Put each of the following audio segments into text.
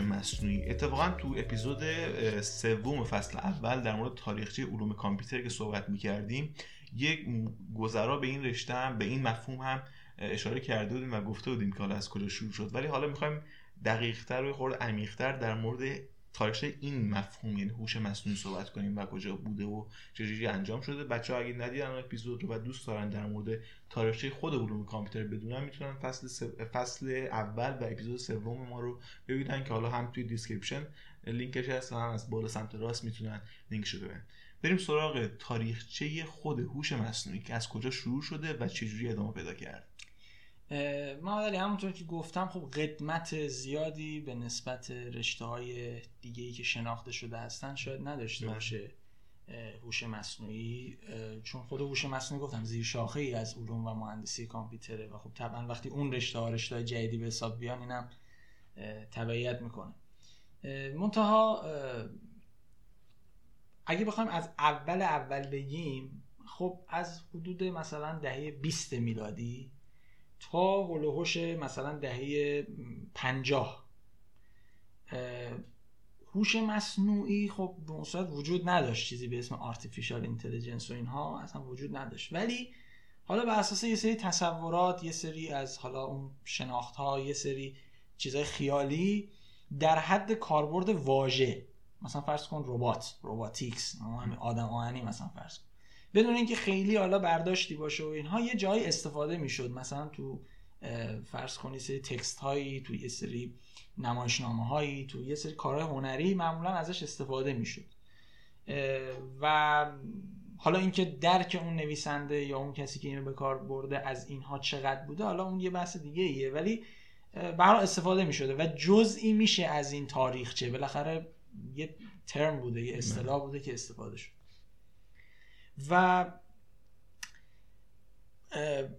مصنوعی؟ اتفاقا تو اپیزود سوم فصل اول در مورد تاریخچه علوم کامپیوتر که صحبت می‌کردیم یک گذرا به این رشته هم به این مفهوم هم اشاره کرده بودیم و گفته بودیم که حالا از کجا شروع شد. ولی حالا می‌خوایم دقیقتر و خورد عمیقتر در مورد تاریخچه این مفهوم یعنی هوش مصنوعی صحبت کنیم و کجا بوده و چجوری انجام شده. بچه ها اگه ندیدن اپیزود رو و دوست دارن در مورد تاریخچه خود علوم کامپیوتر بدونن می‌تونن فصل فصل اول و اپیزود سوم ما رو ببینن که حالا هم توی description لینکش هست هم از بالا سمت راست می‌تونن لینکشو ببینن. بریم سراغ تاریخچه خود هوش مصنوعی که از کجا شروع شده و چجوری ادامه پیدا کرد. ما ولی همونطور که گفتم خب قدمت زیادی به نسبت رشته های دیگه ای که شناخته شده هستن شاید نداشته. باشه هوش مصنوعی چون خود هوش مصنوعی گفتم زیر شاخه ای از علوم و مهندسی کامپیوتره و خب طبعا وقتی اون رشته ها رشته های جدیدی به حساب بیان اینم تبعیت می‌کنه منتها اگه بخوایم از اول اول بگیم خب از حدود مثلا دهه 20 میلادی تا هلوهوش مثلا دهه 50 هوش مصنوعی خب به صورت وجود نداشت چیزی به اسم آرتفیشال اینتلیجنس و اینها اصلا وجود نداشت. ولی حالا به اساس یه سری تصورات یه سری از حالا اون شناخت ها یه سری چیزای خیالی در حد کاربرد واژه مثلا فرض کن ربات روباتیکس همین آدم آهنی مثلا فرض کن. بدون اینکه خیلی حالا برداشتی باشه و اینها یه جایی استفاده می‌شد. مثلا تو فرض کنی سری تکست هایی تو یه سری نمایشنامه هایی تو یه سری کارهای هنری معمولا ازش استفاده می‌شد. و حالا اینکه درک اون نویسنده یا اون کسی که اینو به کار برده از اینها چقدر بوده حالا اون یه بحث دیگه ایه. ولی برای استفاده می‌شده و جزئی میشه از این تاریخچه. بالاخره یه ترم بوده یه اصطلاح بوده که استفاده شد. و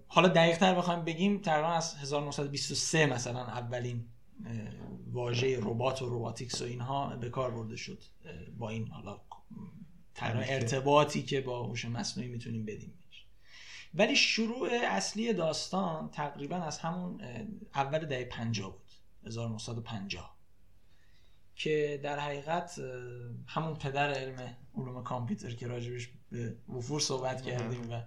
حالا دقیق تر بخوایم بگیم تقریبا از 1923 مثلا اولین واژه ربات و روباتیکس و اینها به کار برده شد با این حالا ارتباطی که با هوش مصنوعی می‌تونیم بدیم ولی شروع اصلی داستان تقریبا از همون اول دهه 50 بود 1950 که در حقیقت همون پدر علم علوم کامپیوتر که راجبش به وفور صحبت کردیم و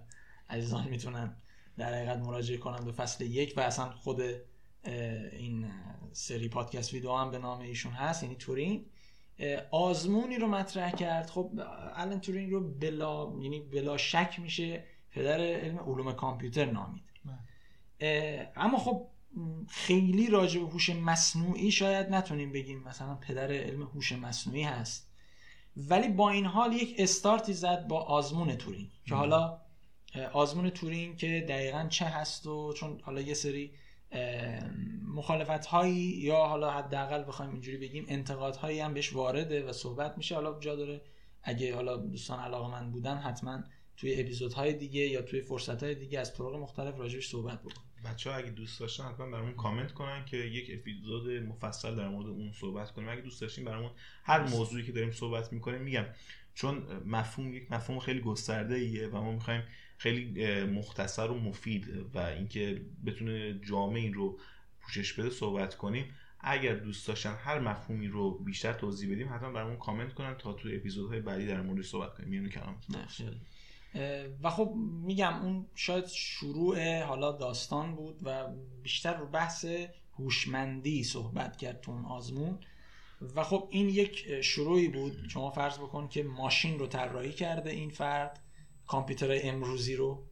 عزیزان می‌تونن در حقیقت مراجعه کنن به فصل یک و اصلا خود این سری پادکست ویدیو هم به نام ایشون هست یعنی تورین. آزمونی رو مطرح کرد. خب الان تورین رو بلا یعنی بلا شک میشه پدر علم علوم کامپیوتر نامید. بله. اما خب خیلی راجع به هوش مصنوعی شاید نتونیم بگیم مثلا پدر علم هوش مصنوعی هست. ولی با این حال یک استارتی زد با آزمون تورین که حالا آزمون تورین که دقیقا چه هست و چون حالا یه سری مخالفت هایی یا حالا حداقل بخوایم اینجوری بگیم انتقاد هایی هم بهش وارده و صحبت میشه. حالا جا داره اگه حالا دوستان علاقه من بودن حتما توی اپیزودهای دیگه یا توی فرصتهای دیگه از طرق مختلف راجبش صحبت بکن بچه ها اگه دوست داشتن حتما برامون کامنت کنن که یک اپیزود مفصل در مورد اون صحبت کنیم. اگه دوست داشتین برامون هر موضوعی که داریم صحبت می‌کنیم میگم. چون مفهوم یک مفهوم خیلی گسترده ایه و ما می‌خوایم خیلی مختصر و مفید و اینکه بتونه جامعه این رو پوشش بده صحبت کنیم. اگر دوست داشتن هر مفهومی رو بیشتر توضیح بدیم حتما برامون کامنت کنن تا تو اپیزودهای بعدی در مورد صحبت کنیم. میونی کلام و خب میگم اون شاید شروع حالا داستان بود و بیشتر رو بحث هوشمندی صحبت کرد تو اون آزمون. و خب این یک شروعی بود شما فرض بکن که ماشین رو طراحی کرده این فرد کامپیوتر امروزی رو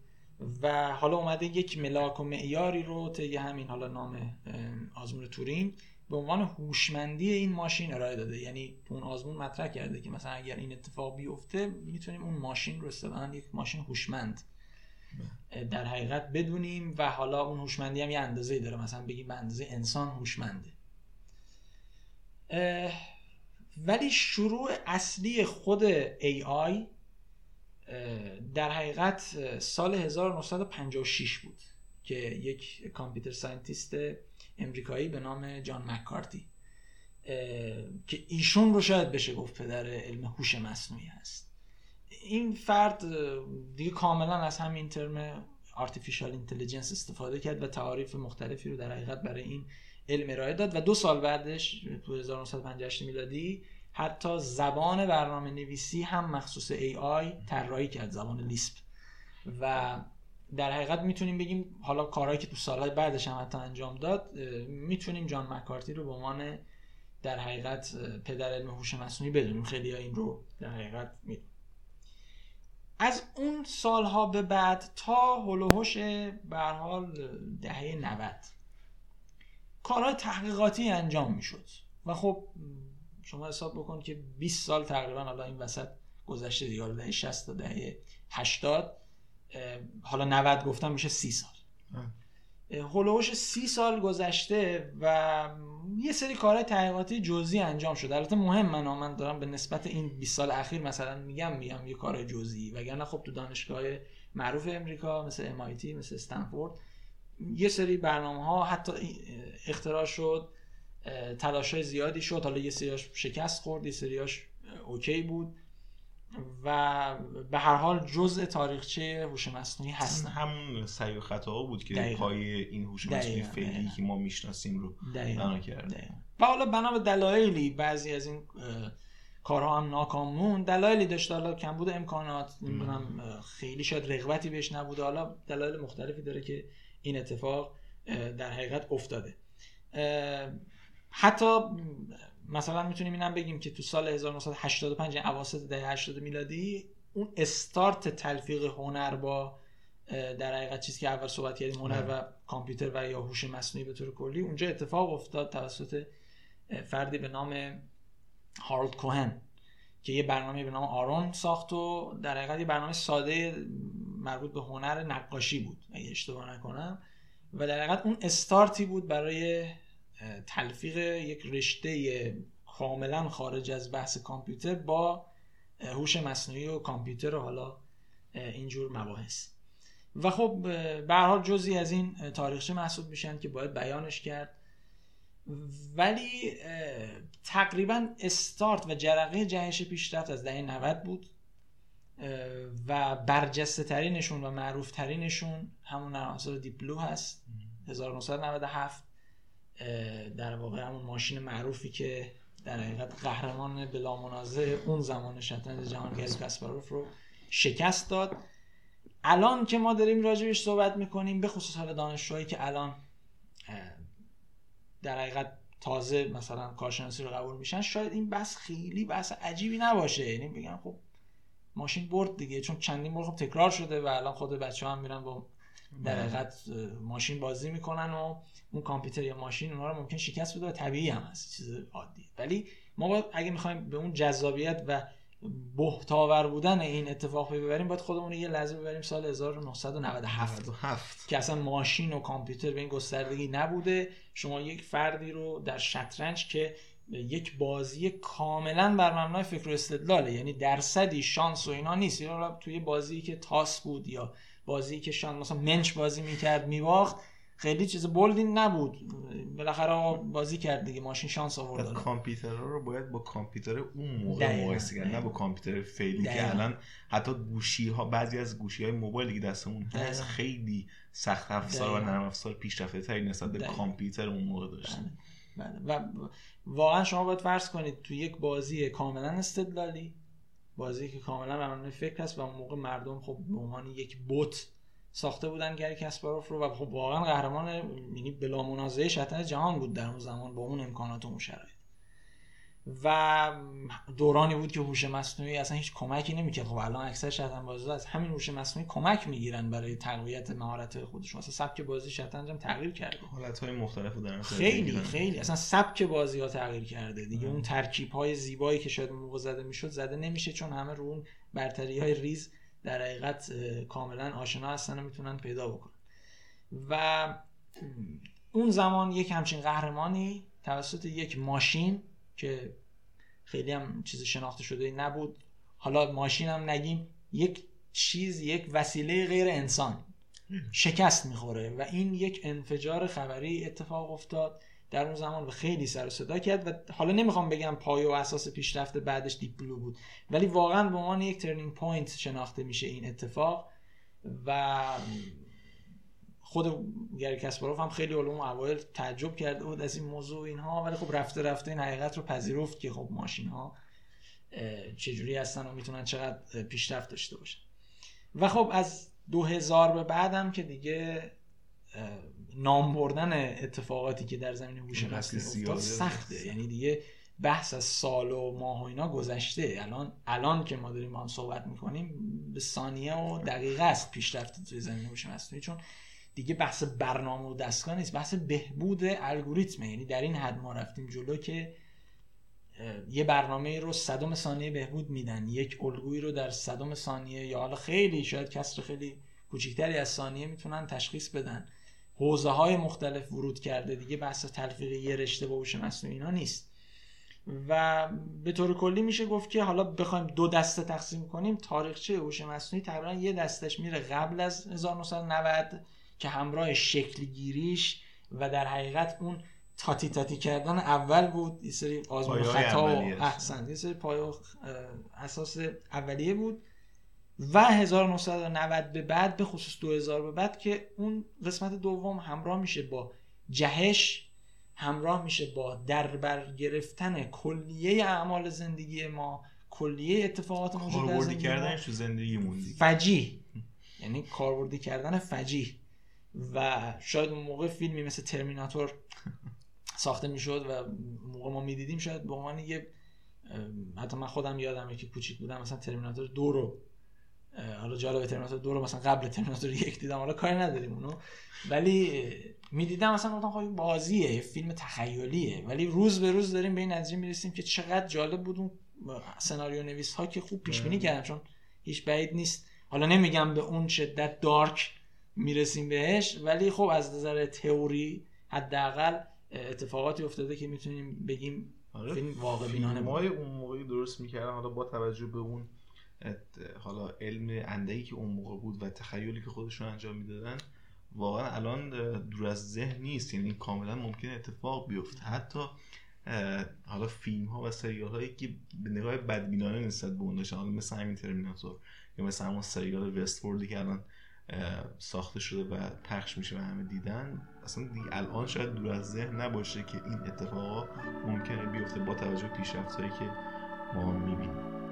و حالا اومده یک ملاک و معیاری رو طی همین حالا نام آزمون تورین. به عنوان هوشمندی این ماشین ارائه داده. یعنی تو اون آزمون مطرح کرده که مثلا اگر این اتفاق بیفته می‌تونیم اون ماشین رو اصطلاحا یک ماشین هوشمند. در حقیقت بدونیم و حالا اون هوشمندی هم یه اندازه داره. مثلا بگیم به اندازه انسان هوشمنده. ولی شروع اصلی خود AI در حقیقت سال 1956 بود که یک computer scientist امریکایی به نام جان مکارتی که ایشون رو شاید بشه گفت پدر علم هوش مصنوعی هست. این فرد دیگه کاملا از همین ترم artificial intelligence استفاده کرد و تعاریف مختلفی رو در حقیقت برای این علم ارائه داد و دو سال بعدش تو 1958 میلادی حتی زبان برنامه نویسی هم مخصوص آی طراحی کرد زبان لیسپ و در حقیقت می‌تونیم بگیم حالا کارهایی که تو سالهای بعدش هم حتی انجام داد می‌تونیم جان مکارتی رو به عنوان در حقیقت پدر علم هوش مصنوعی بدونیم. خیلی ها این رو در حقیقت می‌دونیم از اون سالها به بعد تا هلوهوش به حال دهه 90 کارهای تحقیقاتی انجام می‌شد. و خب شما حساب بکن که 20 سال تقریبا حالا این وسط گذشته دیگه دهه 60 تا دهه 80 حالا 90 گفتم میشه 30 سال. هلوش سی سال گذشته و یه سری کارهای تحقیقاتی جزئی انجام شده. البته مهم من من دارم به نسبت این 20 سال اخیر مثلا میگم میگم یه کار جزئی. وگرنه خب تو دانشگاه معروف امریکا مثل MIT مثل استنفورد یه سری برنامه ها حتی اختراع شد تلاش های زیادی شد. حالا یه سریاش شکست خورد یه سریاش اوکی بود. و به هر حال جزء تاریخچه هوش مصنوعی هستن. همون سعی و خطا بود که پای این هوش مصنوعی فعلی که ما می‌شناسیم رو بنا کرد. و حالا بنا به دلایلی بعضی از این کارها هم ناکام مون دلایلی داشته حالا کم بود امکانات نمی‌دونم خیلی شاید رغبتی بهش نبوده. حالا دلایل مختلفی داره که این اتفاق در حقیقت افتاده. حتی مثلا می‌تونیم اینم بگیم که تو سال 1985 یعنی اواسط دهه 80 میلادی اون استارت تلفیق هنر با در حقیقت چیزی که اول صحبت کردیم هنر و کامپیوتر و یا هوش مصنوعی به طور کلی اونجا اتفاق افتاد توسط فردی به نام هارولد کوهن که یه برنامه به نام آرون ساخت و در حقیقت یه برنامه ساده مربوط به هنر نقاشی بود اگه اشتباه نکنم. و در حقیقت اون استارتی بود برای تلفیق یک رشته کاملا خارج از بحث کامپیوتر با هوش مصنوعی و کامپیوتر و حالا اینجور مباحث. و خب به حال جزی از این تاریخچه محسوب میشن که باید بیانش کرد. ولی تقریبا استارت و جرقه جهش پیشرفت از دهه 90 بود و برجسته ترینشون و معروف ترینشون همون نرم دیپلو هست. 1997 در واقع همون ماشین معروفی که در حقیقت قهرمان بلا منازع اون زمان شطرنج جهان گری کاسپاروف رو شکست داد. الان که ما داریم راجبش صحبت می‌کنیم به خصوص حال دانشجوهایی که الان در حقیقت تازه مثلا کارشناسی رو قبول میشن شاید این بحث خیلی بحث عجیبی نباشه. یعنی بگن خب ماشین برد دیگه چون چندین بار خب تکرار شده و الان خود بچه هم میرن با در بله. حقیقت ماشین بازی می‌کنن و اون کامپیوتر یا ماشین اونها رو ممکن شکست بده و طبیعی هم هست چیز عادی ولی ما باید اگه می‌خوایم به اون جذابیت و بهتاور بودن این اتفاق ببریم باید خودمون یه لحظه ببریم سال 1997 که اصلا ماشین و کامپیوتر به این گستردگی نبوده. شما یک فردی رو در شطرنج که یک بازی کاملا بر مبنای فکر و استدلاله یعنی درصدی شانس و اینا نیست. یا توی بازی که تاس بود یا بازی که شان مثلا منچ بازی می‌کرد میباخت خیلی چیز بولدی نبود. بالاخره بازی کرد دیگه ماشین شانس آورد. کامپیوتر رو باید با کامپیوتر اون موقع مقایسه کرد نه با کامپیوتر فعلی که الان حتی گوشی ها بعضی از گوشی های موبایل که دستمون هست خیلی سخت افزار و نرم افزار پیشرفته تری نسبت به کامپیوتر اون موقع داشت. بله. بله. و واقعا شما باید فرض کنید تو یک بازی کاملا استدلالی بازی که کاملا بر فکر هست و اون موقع مردم خب به عنوان یک بوت ساخته بودن گری کسپاروف رو و خب واقعا قهرمان یعنی بلا منازعه شطرنج جهان بود در اون زمان با اون امکانات و اون شرایط. و دورانی بود که هوش مصنوعی اصلا هیچ کمکی نمی‌کرد. خب الان اکثر شطرنج بازی‌ها از همین هوش مصنوعی کمک می‌گیرن برای تقویت مهارت خودشون. اصلا سبک بازی شطرنج هم تغییر کرده. های مختلف دارن. خیلی خیلی اصلا سبک بازی ها تغییر کرده. دیگه اون ترکیب های زیبایی که شاید موقع زده می‌شد زده نمیشه چون همه رو اون برتری های ریز در حقیقت کاملا آشنا هستن و می‌تونن پیدا بکنن. و اون زمان یک همچین قهرمانی توسط یک ماشین که خیلی هم چیز شناخته شده نبود. حالا ماشین هم نگیم یک چیز یک وسیله غیر انسان شکست می‌خوره و این یک انفجار خبری اتفاق افتاد در اون زمان و خیلی سر و صدا کرد و حالا نمی‌خوام بگم پایه و اساس پیشرفت بعدش Deep Blue بود ولی واقعا به عنوان یک turning point شناخته میشه این اتفاق و خود گری کسپاروف هم خیلی اون اوایل تعجب کرده بود از این موضوع اینها ولی خب رفته رفته این حقیقت رو پذیرفت که خب ماشین ها چجوری هستن و می‌تونن چقدر پیشرفت داشته باشن. و خب از 2000 به بعدم که دیگه نام بردن اتفاقاتی که در زمین هوش مصنوعی سخته. یعنی دیگه بحث از سال و ماه و اینا گذشته. الان الان که ما داریم با هم صحبت می‌کنیم به ثانیه و دقیقه است پیشرفت توی زمین هوش مصنوعی. چون دیگه بحث برنامه و دستگاه نیست بحث بهبود الگوریتمه. یعنی در این حد ما رفتیم جلو که یه برنامه رو صدم ثانیه بهبود میدن. یک الگویی رو در صدم ثانیه یا حالا خیلی شاید کسر خیلی کوچکتری از ثانیه می‌تونن تشخیص بدن. حوزه های مختلف ورود کرده دیگه بحث تلفیق یه رشته با هوش مصنوعی اینا نیست. و به طور کلی میشه گفت که حالا بخوایم دو دسته تقسیم کنیم تاریخچه هوش مصنوعی تقریبا یه دستش میره قبل از 1990 که همراه شکل گیریش و در حقیقت اون تاتی تاتی کردن اول بود یه سری آزمون خطا و احسن یه سری پای اساس اولیه بود و 1990 به بعد به خصوص 2000 به بعد که اون قسمت دوم همراه میشه با جهش همراه میشه با دربر گرفتن کلیه اعمال زندگی ما کلیه اتفاقات موجود در زندگی کردن تو زندگی موندی. فجی یعنی کاربردی کردن فجی و شاید اون موقع فیلمی مثل ترمیناتور ساخته می‌شد و موقع ما می‌دیدیم شاید به عنوان یه حتی من خودم یادمه که کوچیک بودم مثلا ترمیناتور دو رو حالا جالب ترمیناتور دو رو مثلا قبل ترمیناتور یک دیدم حالا کاری نداریم اونو. ولی می‌دیدم مثلا گفتم خب بازیه فیلم تخیلیه. ولی روز به روز داریم به این نتیجه می‌رسیم که چقدر جالب بود اون سناریو نویس ها که خوب پیش بینی کردن چون هیچ بعید نیست. حالا نمیگم به اون شدت دارک می‌رسیم بهش. ولی خب از نظر تئوری حداقل اتفاقاتی افتاده که می‌تونیم بگیم آره فیلم واقع بینانه اون موقعی درست می‌کردن. حالا با توجه به اون حالا علم اندهی که اون موقع بود و تخیلی که خودشون انجام می‌دادن واقعا الان دور از ذهن نیست. یعنی کاملا ممکن اتفاق بیفته. حتی حالا فیلم ها و سریال هایی که به نگاه بدبینانه نسبت به اون داشتن حالا مثل همین ترمیناتور یا مثل همون سریال وستفوردی که الان ساخته شده و پخش میشه و همه دیدن اصلا دیگه الان شاید دور از ذهن نباشه که این اتفاقا ممکنه بیفته با توجه به پیشرفت هایی که ما می‌بینیم.